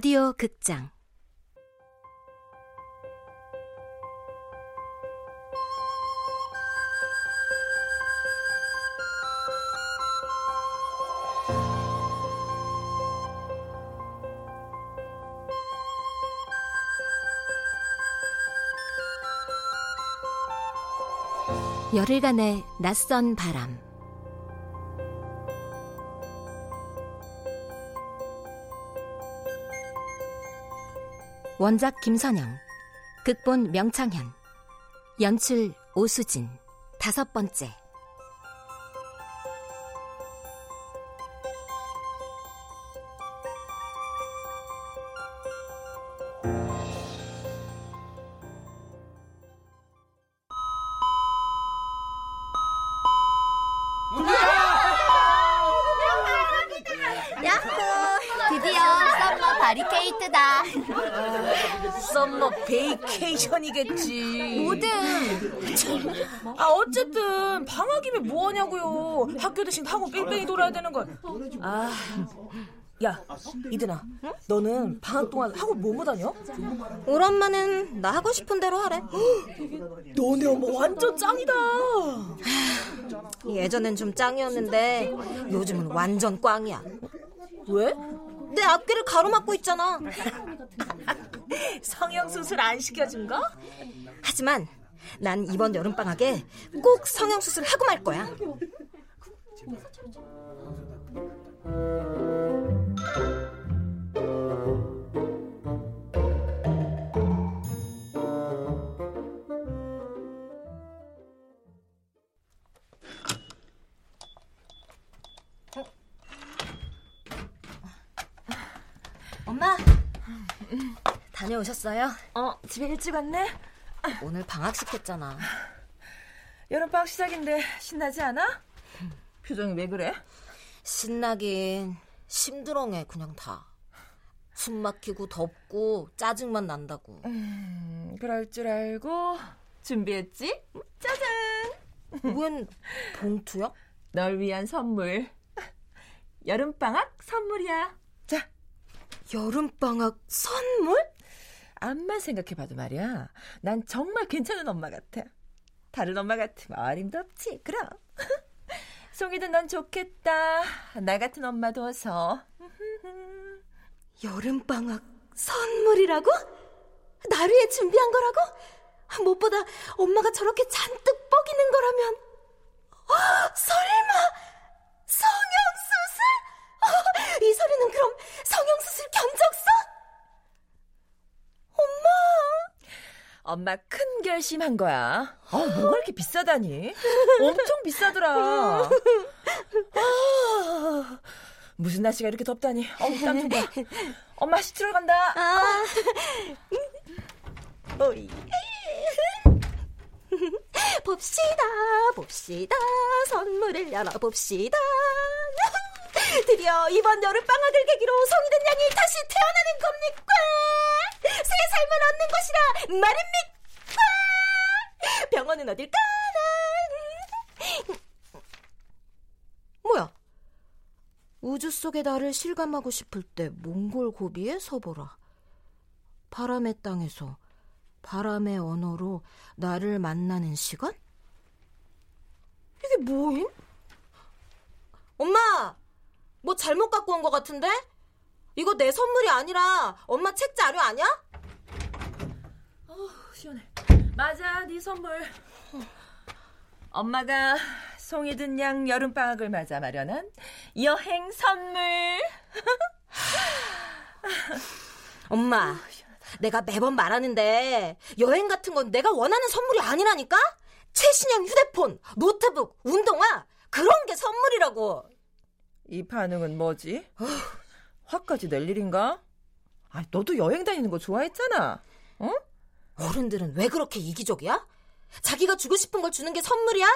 라디오 극장. 열흘간의 낯선 바람 원작 김선영 극본 명창현 연출 오수진 다섯 번째 베이케이션이겠지. 뭐든. 아 어쨌든 방학이면 뭐하냐고요. 학교 대신 학원 뺑뺑이 돌아야 되는 걸. 아. 야, 이든아, 응? 너는 방학 동안 학원 뭐뭐 다녀? 우리 엄마는 나 하고 싶은 대로 하래. 너네 엄마 완전 짱이다. 예전엔 좀 짱이었는데 요즘은 완전 꽝이야. 왜? 내 앞귀를 가로막고 있잖아. 성형수술 안 시켜준 거? 하지만 난 이번 여름방학에 꼭 성형수술 하고 말 거야. 오셨어요? 어 집에 일찍 왔네 오늘 방학시켰잖아 여름방학 시작인데 신나지 않아? 표정이 왜 그래? 신나긴 심드렁해 그냥 다 숨 막히고 덥고 짜증만 난다고 음, 그럴 줄 알고 준비했지? 짜잔 웬 봉투야? 널 위한 선물 여름방학 선물이야 자 여름방학 선물? 암만 생각해봐도 말이야. 난 정말 괜찮은 엄마 같아. 다른 엄마 같으면 어림도 없지. 그럼. 송이든 넌 좋겠다. 나 같은 엄마 둬서. 여름방학 선물이라고? 나를 위해 준비한 거라고? 무엇보다 엄마가 저렇게 잔뜩 뻐기는 거라면. 어, 설마 성형수술? 어, 이 소리는 그럼 성형수술 견적서? 엄마! 큰 결심한 거야. 어, 뭐가 이렇게 비싸다니? 엄청 비싸더라. 아, 무슨 날씨가 이렇게 덥다니. 어우, 땀좀 봐. 엄마 씻으러 간다. 아. 오이. 봅시다, 봅시다. 선물을 열어봅시다. 드디어 이번 여름 방학을 계기로 성이든 양이 다시 태어나는 겁니까? 새 삶을 얻는 것이라 말입니까? 병원은 어딜까나? 뭐야? 우주 속의 나를 실감하고 싶을 때 몽골 고비에 서보라. 바람의 땅에서 바람의 언어로 나를 만나는 시간? 이게 뭐임? 엄마! 뭐 잘못 갖고 온 것 같은데? 이거 내 선물이 아니라 엄마 책 자료 아니야? 어 시원해. 맞아, 네 선물. 엄마가 송이 든 양 여름방학을 맞아 마련한 여행 선물. 엄마, 내가 매번 말하는데 여행 같은 건 내가 원하는 선물이 아니라니까? 최신형 휴대폰, 노트북, 운동화 그런 게 선물이라고. 이 반응은 뭐지? 화까지 낼 일인가? 아, 너도 여행 다니는 거 좋아했잖아. 어? 어른들은 왜 그렇게 이기적이야? 자기가 주고 싶은 걸 주는 게 선물이야?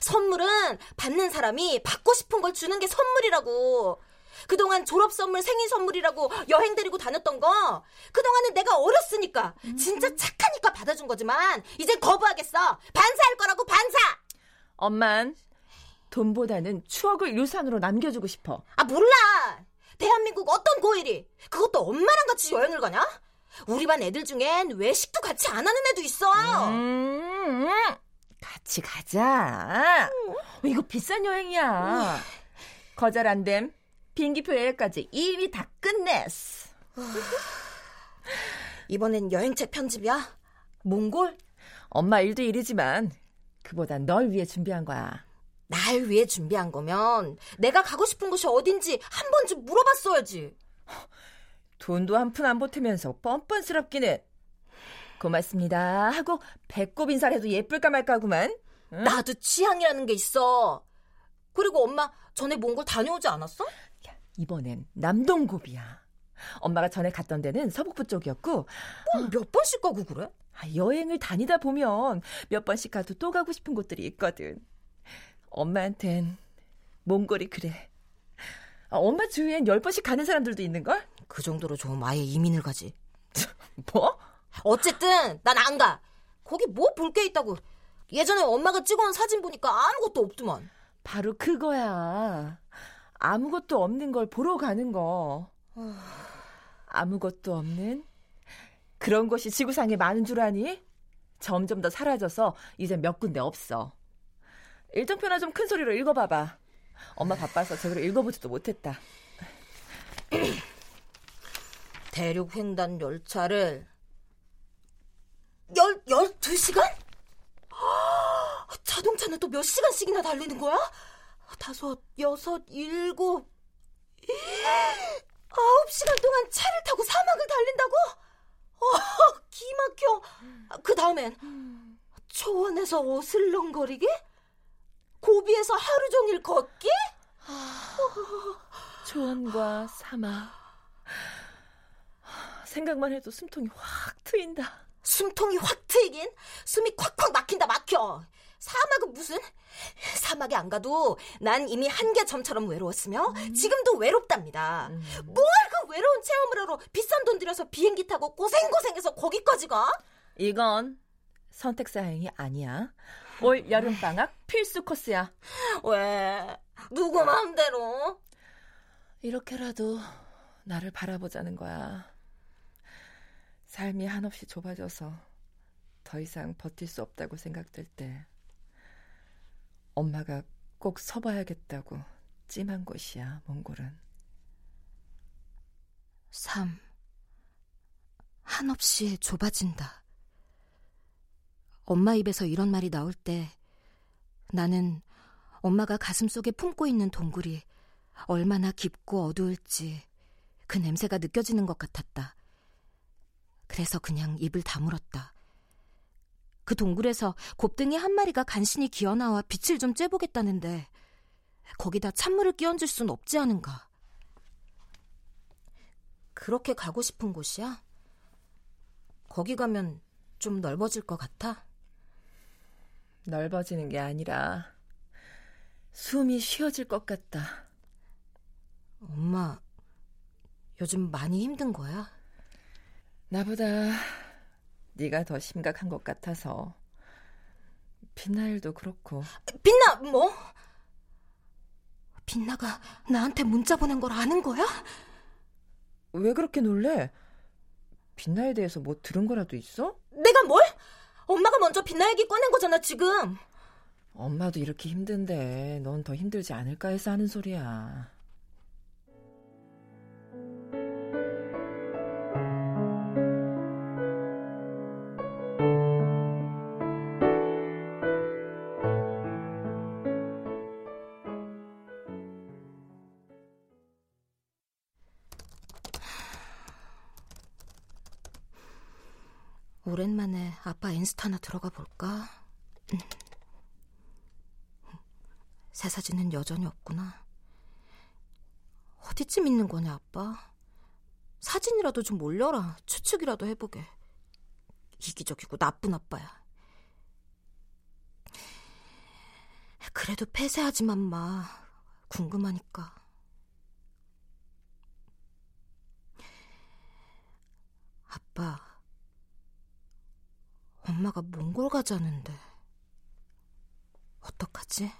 선물은 받는 사람이 받고 싶은 걸 주는 게 선물이라고. 그동안 졸업 선물, 생일 선물이라고 여행 데리고 다녔던 거 그동안은 내가 어렸으니까 진짜 착하니까 받아준 거지만 이젠 거부하겠어. 반사할 거라고 반사. 엄만 돈보다는 추억을 유산으로 남겨주고 싶어. 아 몰라. 대한민국 어떤 고일이 그것도 엄마랑 같이 여행을 가냐? 우리 반 애들 중엔 외식도 같이 안 하는 애도 있어. 음, 음. 같이 가자. 어, 이거 비싼 여행이야. 거절 안 됨. 비행기표 예약까지 이미 다 끝냈어. 이번엔 여행책 편집이야? 몽골? 엄마 일도 일이지만 그보단 널 위해 준비한 거야. 날 위해 준비한 거면 내가 가고 싶은 곳이 어딘지 한 번쯤 물어봤어야지. 돈도 한 푼 안 보태면서 뻔뻔스럽기는. 고맙습니다 하고 배꼽 인사를 해도 예쁠까 말까구만. 응? 나도 취향이라는 게 있어. 그리고 엄마 전에 몽골 다녀오지 않았어? 야, 이번엔 남동고비야. 엄마가 전에 갔던 데는 서북부 쪽이었고 뭐, 몇 번씩 가고 그래? 아, 여행을 다니다 보면 몇 번씩 가도 또 가고 싶은 곳들이 있거든. 엄마한텐 몽골이 그래. 아, 엄마 주위엔 열 번씩 가는 사람들도 있는걸? 그 정도로 좀 아예 이민을 가지. 뭐? 어쨌든 난 안 가. 거기 뭐 볼 게 있다고. 예전에 엄마가 찍어온 사진 보니까 아무것도 없더만. 바로 그거야. 아무것도 없는 걸 보러 가는 거. 아무것도 없는 그런 곳이 지구상에 많은 줄 아니? 점점 더 사라져서 이제 몇 군데 없어. 일정표나 좀 큰 소리로 읽어봐봐. 엄마 바빠서 제대로 읽어보지도 못했다. 대륙 횡단 열차를 열, 열두 시간? 자동차는 또 몇 시간씩이나 달리는 거야? 다섯, 여섯, 일곱, 아홉 시간 동안 차를 타고 사막을 달린다고? 어, 기막혀. 그 다음엔 초원에서 어슬렁거리기? 고비에서 하루 종일 걷기? 초원과 사막. 생각만 해도 숨통이 확 트인다. 숨통이 확 트이긴? 숨이 콱콱 막힌다 막혀. 사막은 무슨? 사막에 안 가도 난 이미 한계점처럼 외로웠으며 음. 지금도 외롭답니다. 음. 뭘그 외로운 체험을 하러 비싼 돈 들여서 비행기 타고 고생고생해서 거기까지 가? 이건 선택 사항이 아니야. 올 여름 방학 필수 코스야. 왜? 누구 마음대로? 이렇게라도 나를 바라보자는 거야. 삶이 한없이 좁아져서 더 이상 버틸 수 없다고 생각될 때 엄마가 꼭 서봐야겠다고 찜한 곳이야, 몽골은. 3. 한없이 좁아진다. 엄마 입에서 이런 말이 나올 때 나는 엄마가 가슴 속에 품고 있는 동굴이 얼마나 깊고 어두울지 그 냄새가 느껴지는 것 같았다. 그래서 그냥 입을 다물었다. 그 동굴에서 곱등이 한 마리가 간신히 기어나와 빛을 좀 쬐보겠다는데 거기다 찬물을 끼얹을 순 없지 않은가. 그렇게 가고 싶은 곳이야? 거기 가면 좀 넓어질 것 같아? 넓어지는 게 아니라 숨이 쉬어질 것 같다. 엄마, 요즘 많이 힘든 거야? 나보다 네가 더 심각한 것 같아서 빛나일도 그렇고 빛나 뭐? 빛나가 나한테 문자 보낸 걸 아는 거야? 왜 그렇게 놀래? 빛나에 대해서 뭐 들은 거라도 있어? 내가 뭘? 엄마가 먼저 빛나 얘기 꺼낸 거잖아 지금. 엄마도 이렇게 힘든데 넌 더 힘들지 않을까 해서 하는 소리야 오랜만에 아빠 인스타나 들어가 볼까? 새 사진은 여전히 없구나. 어디쯤 있는 거냐, 아빠? 사진이라도 좀 올려라. 추측이라도 해보게. 이기적이고 나쁜 아빠야. 그래도 폐쇄하지만 마. 궁금하니까. 아빠. 엄마가 몽골 가자는데. 어떡하지?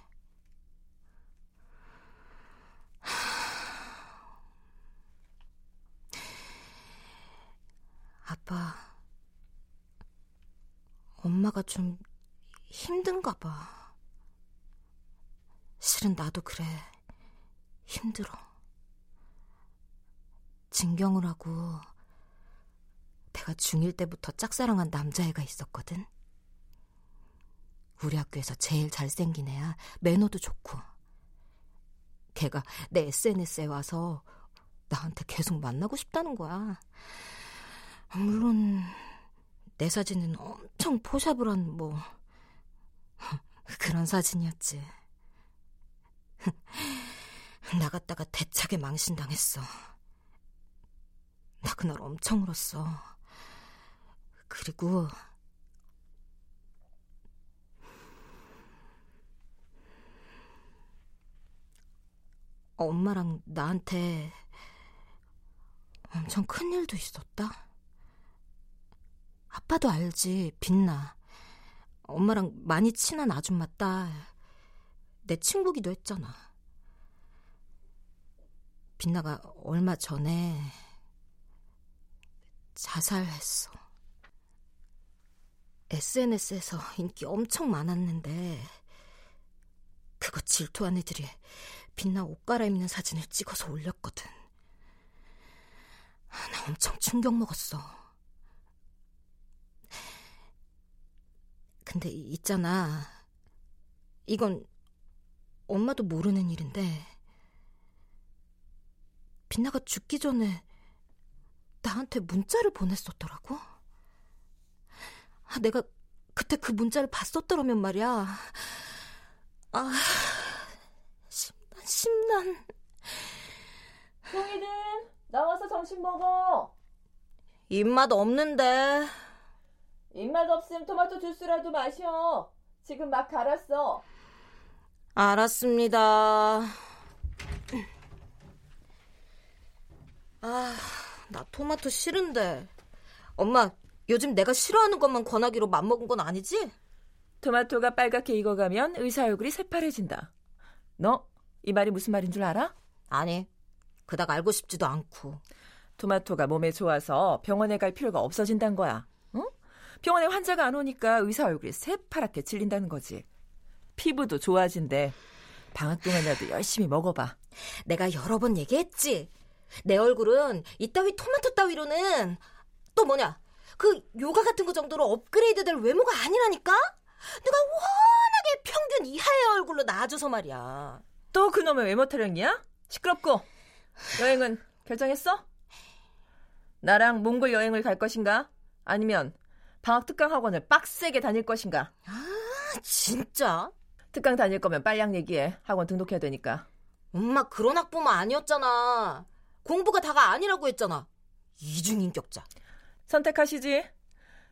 아빠, 엄마가 좀 힘든가 봐. 실은 나도 그래. 힘들어. 진경을 하고 내가 중1 때부터 짝사랑한 남자애가 있었거든. 우리 학교에서 제일 잘생긴 애야. 매너도 좋고. 걔가 내 SNS에 와서 나한테 계속 만나고 싶다는 거야. 물론 내 사진은 엄청 포샵을 한 뭐 그런 사진이었지. 나갔다가 대차게 망신당했어. 나 그날 엄청 울었어. 그리고 엄마랑 나한테 엄청 큰 일도 있었다. 아빠도 알지, 빛나. 엄마랑 많이 친한 아줌마 딸. 내 친구기도 했잖아. 빛나가 얼마 전에 자살했어. SNS에서 인기 엄청 많았는데 그거 질투한 애들이 빛나 옷 갈아입는 사진을 찍어서 올렸거든. 나 엄청 충격 먹었어. 근데 있잖아. 이건 엄마도 모르는 일인데 빛나가 죽기 전에 나한테 문자를 보냈었더라고. 아, 내가 그때 그 문자를 봤었더라면 말이야. 아, 심난, 심난. 송이든 나와서 점심 먹어. 입맛 없는데. 입맛 없음 토마토 주스라도 마셔. 지금 막 갈았어. 알았습니다. 아, 나 토마토 싫은데. 엄마, 요즘 내가 싫어하는 것만 권하기로 맘먹은 건 아니지? 토마토가 빨갛게 익어가면 의사 얼굴이 새파래진다. 너 이 말이 무슨 말인 줄 알아? 아니, 그닥 알고 싶지도 않고. 토마토가 몸에 좋아서 병원에 갈 필요가 없어진다는 거야. 응? 병원에 환자가 안 오니까 의사 얼굴이 새파랗게 질린다는 거지. 피부도 좋아진대. 방학 동안이라도 열심히 먹어봐. 내가 여러 번 얘기했지. 내 얼굴은 이따위 토마토 따위로는 또 뭐냐 그 요가 같은 거 정도로 업그레이드될 외모가 아니라니까? 내가 워낙에 평균 이하의 얼굴로 나아져서 말이야. 또 그놈의 외모 타령이야? 시끄럽고. 여행은 결정했어? 나랑 몽골 여행을 갈 것인가? 아니면 방학 특강 학원을 빡세게 다닐 것인가? 아, 진짜? 특강 다닐 거면 빨랑 얘기해. 학원 등록해야 되니까. 엄마 그런 학부모 아니었잖아. 공부가 다가 아니라고 했잖아. 이중인격자. 선택하시지.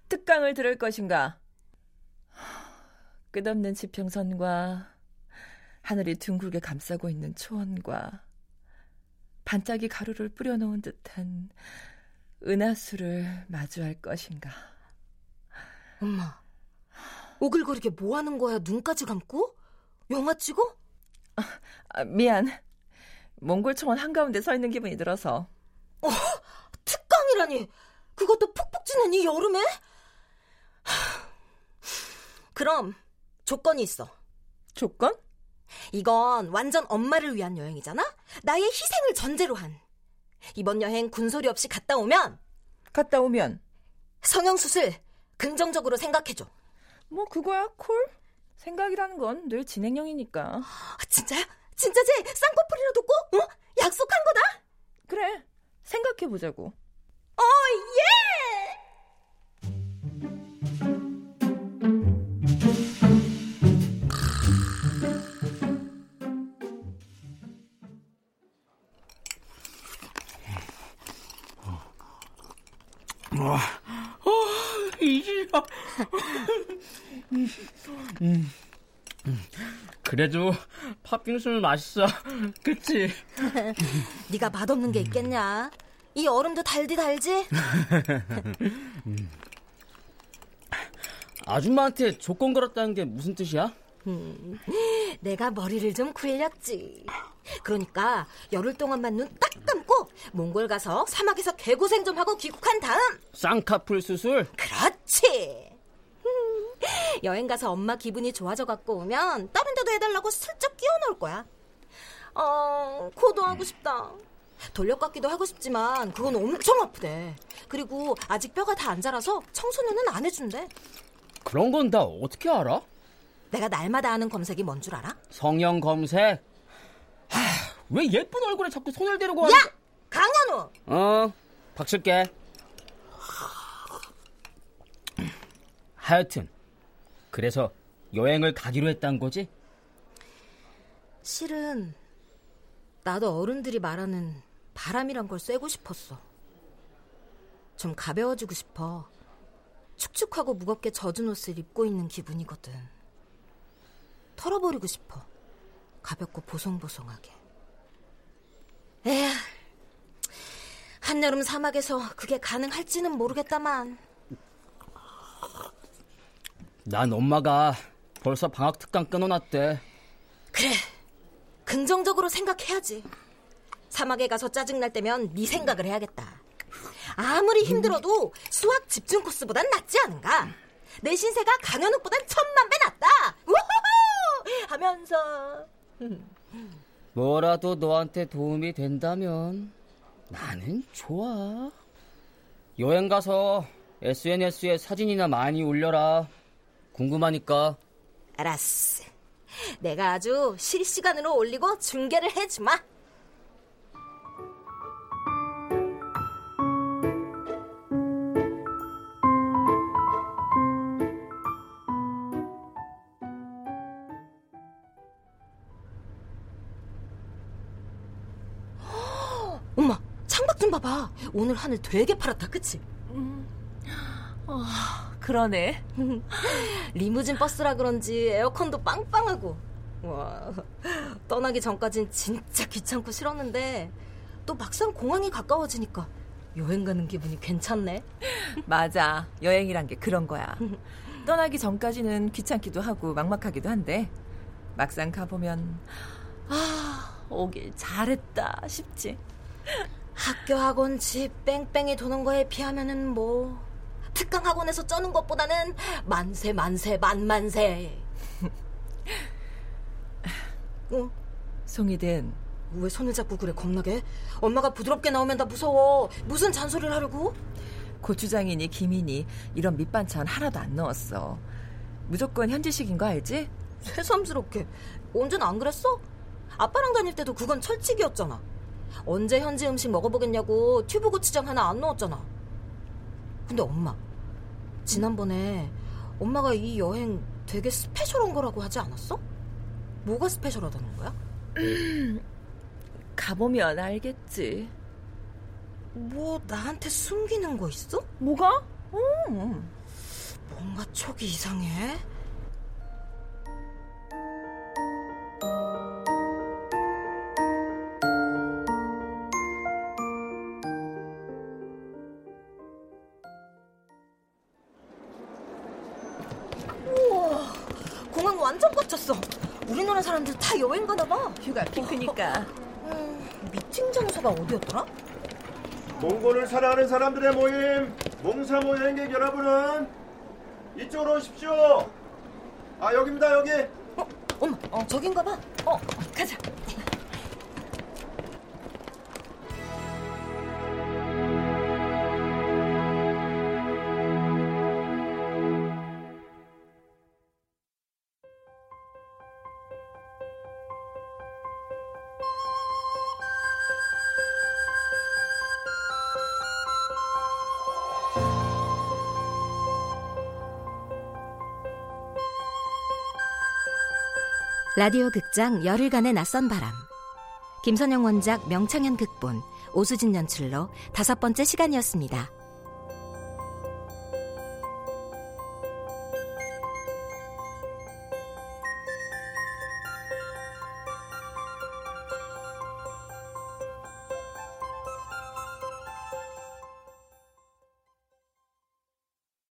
특강을 들을 것인가? 끝없는 지평선과 하늘이 둥글게 감싸고 있는 초원과 반짝이 가루를 뿌려놓은 듯한 은하수를 마주할 것인가? 엄마, 오글거리게 뭐 하는 거야? 눈까지 감고? 영화 찍어? 아, 미안. 몽골 초원 한가운데 서 있는 기분이 들어서. 어, 특강이라니. 그것도 푹푹 찌는 이 여름에? 그럼 조건이 있어. 조건? 이건 완전 엄마를 위한 여행이잖아? 나의 희생을 전제로 한. 이번 여행 군소리 없이 갔다 오면 갔다 오면 성형수술 긍정적으로 생각해줘. 뭐 그거야 콜. 생각이라는 건 늘 진행형이니까. 아, 진짜야? 진짜지? 쌍꺼풀이라도 꼭? 어? 약속한 거다? 그래. 생각해보자고. 그래도 팥빙수는 맛있어. 그치? 네가 맛없는 게 있겠냐? 이 얼음도 달디 달지? 아줌마한테 조건 걸었다는 게 무슨 뜻이야? 음, 내가 머리를 좀 굴렸지. 그러니까 열흘 동안만 눈 딱 감고 몽골 가서 사막에서 개고생 좀 하고 귀국한 다음 쌍꺼풀 수술? 그렇지. 여행 가서 엄마 기분이 좋아져 갖고 오면 다른 데도 해달라고 슬쩍 끼워 넣을 거야. 어, 코도 하고 싶다. 돌려깎기도 하고 싶지만 그건 엄청 아프대. 그리고 아직 뼈가 다 안 자라서 청소년은 안 해준대. 그런 건 다 어떻게 알아? 내가 날마다 하는 검색이 뭔 줄 알아? 성형 검색? 하, 왜 예쁜 얼굴에 자꾸 손을 대려고 야! 하는 강현우! 어, 박칠게. 하여튼, 그래서 여행을 가기로 했단 거지? 실은 나도 어른들이 말하는 바람이란 걸 쐬고 싶었어. 좀 가벼워지고 싶어. 축축하고 무겁게 젖은 옷을 입고 있는 기분이거든. 털어버리고 싶어. 가볍고 보송보송하게. 에휴, 한여름 사막에서 그게 가능할지는 모르겠다만. 난 엄마가 벌써 방학 특강 끊어놨대. 그래, 긍정적으로 생각해야지. 사막에 가서 짜증날 때면 네 생각을 해야겠다. 아무리 힘들어도 수학 집중 코스보단 낫지 않은가? 내 신세가 강현욱보단 천만 배 낫다. 우후후! 하면서 뭐라도 너한테 도움이 된다면 나는 좋아. 여행 가서 SNS에 사진이나 많이 올려라. 궁금하니까. 알았어. 내가 아주 실시간으로 올리고 중계를 해주마. 엄마, 창밖 좀 봐봐. 오늘 하늘 되게 파랗다, 그치? 어, 그러네. 리무진 버스라 그런지 에어컨도 빵빵하고. 와, 떠나기 전까진 진짜 귀찮고 싫었는데 또 막상 공항이 가까워지니까 여행 가는 기분이 괜찮네. 맞아. 여행이란 게 그런 거야. 떠나기 전까지는 귀찮기도 하고 막막하기도 한데 막상 가보면 아 오길 잘했다 싶지. 학교 학원 집 뺑뺑이 도는 거에 비하면은 뭐 특강 학원에서 쩌는 것보다는 만세 만세 만만세. 어? 송이든 왜 손을 잡고 그래 겁나게? 엄마가 부드럽게 나오면 나 무서워. 무슨 잔소리를 하려고? 고추장이니 김이니 이런 밑반찬 하나도 안 넣었어. 무조건 현지식인 거 알지? 새삼스럽게. 언제는 안 그랬어? 아빠랑 다닐 때도 그건 철칙이었잖아. 언제 현지 음식 먹어보겠냐고 튜브 고추장 하나 안 넣었잖아. 근데 엄마, 지난번에 엄마가 이 여행 되게 스페셜한 거라고 하지 않았어? 뭐가 스페셜하다는 거야? 가보면 알겠지. 뭐 나한테 숨기는 거 있어? 뭐가? 음. 뭔가 촉이 이상해. 공항 완전 꽉찼어. 우리나라 사람들 다 여행 가나 봐. 휴가 피크니까. 음, 미팅 장소가 어디였더라? 몽골을 사랑하는 사람들의 모임 몽사모 여행객 여러분은 이쪽으로 오십시오. 아 여기입니다 여기. 어, 엄마, 어, 저긴가 봐. 어, 가자. 라디오 극장 열흘간의 낯선 바람. 김선영 원작 명창현 극본, 오수진 연출로 다섯 번째 시간이었습니다.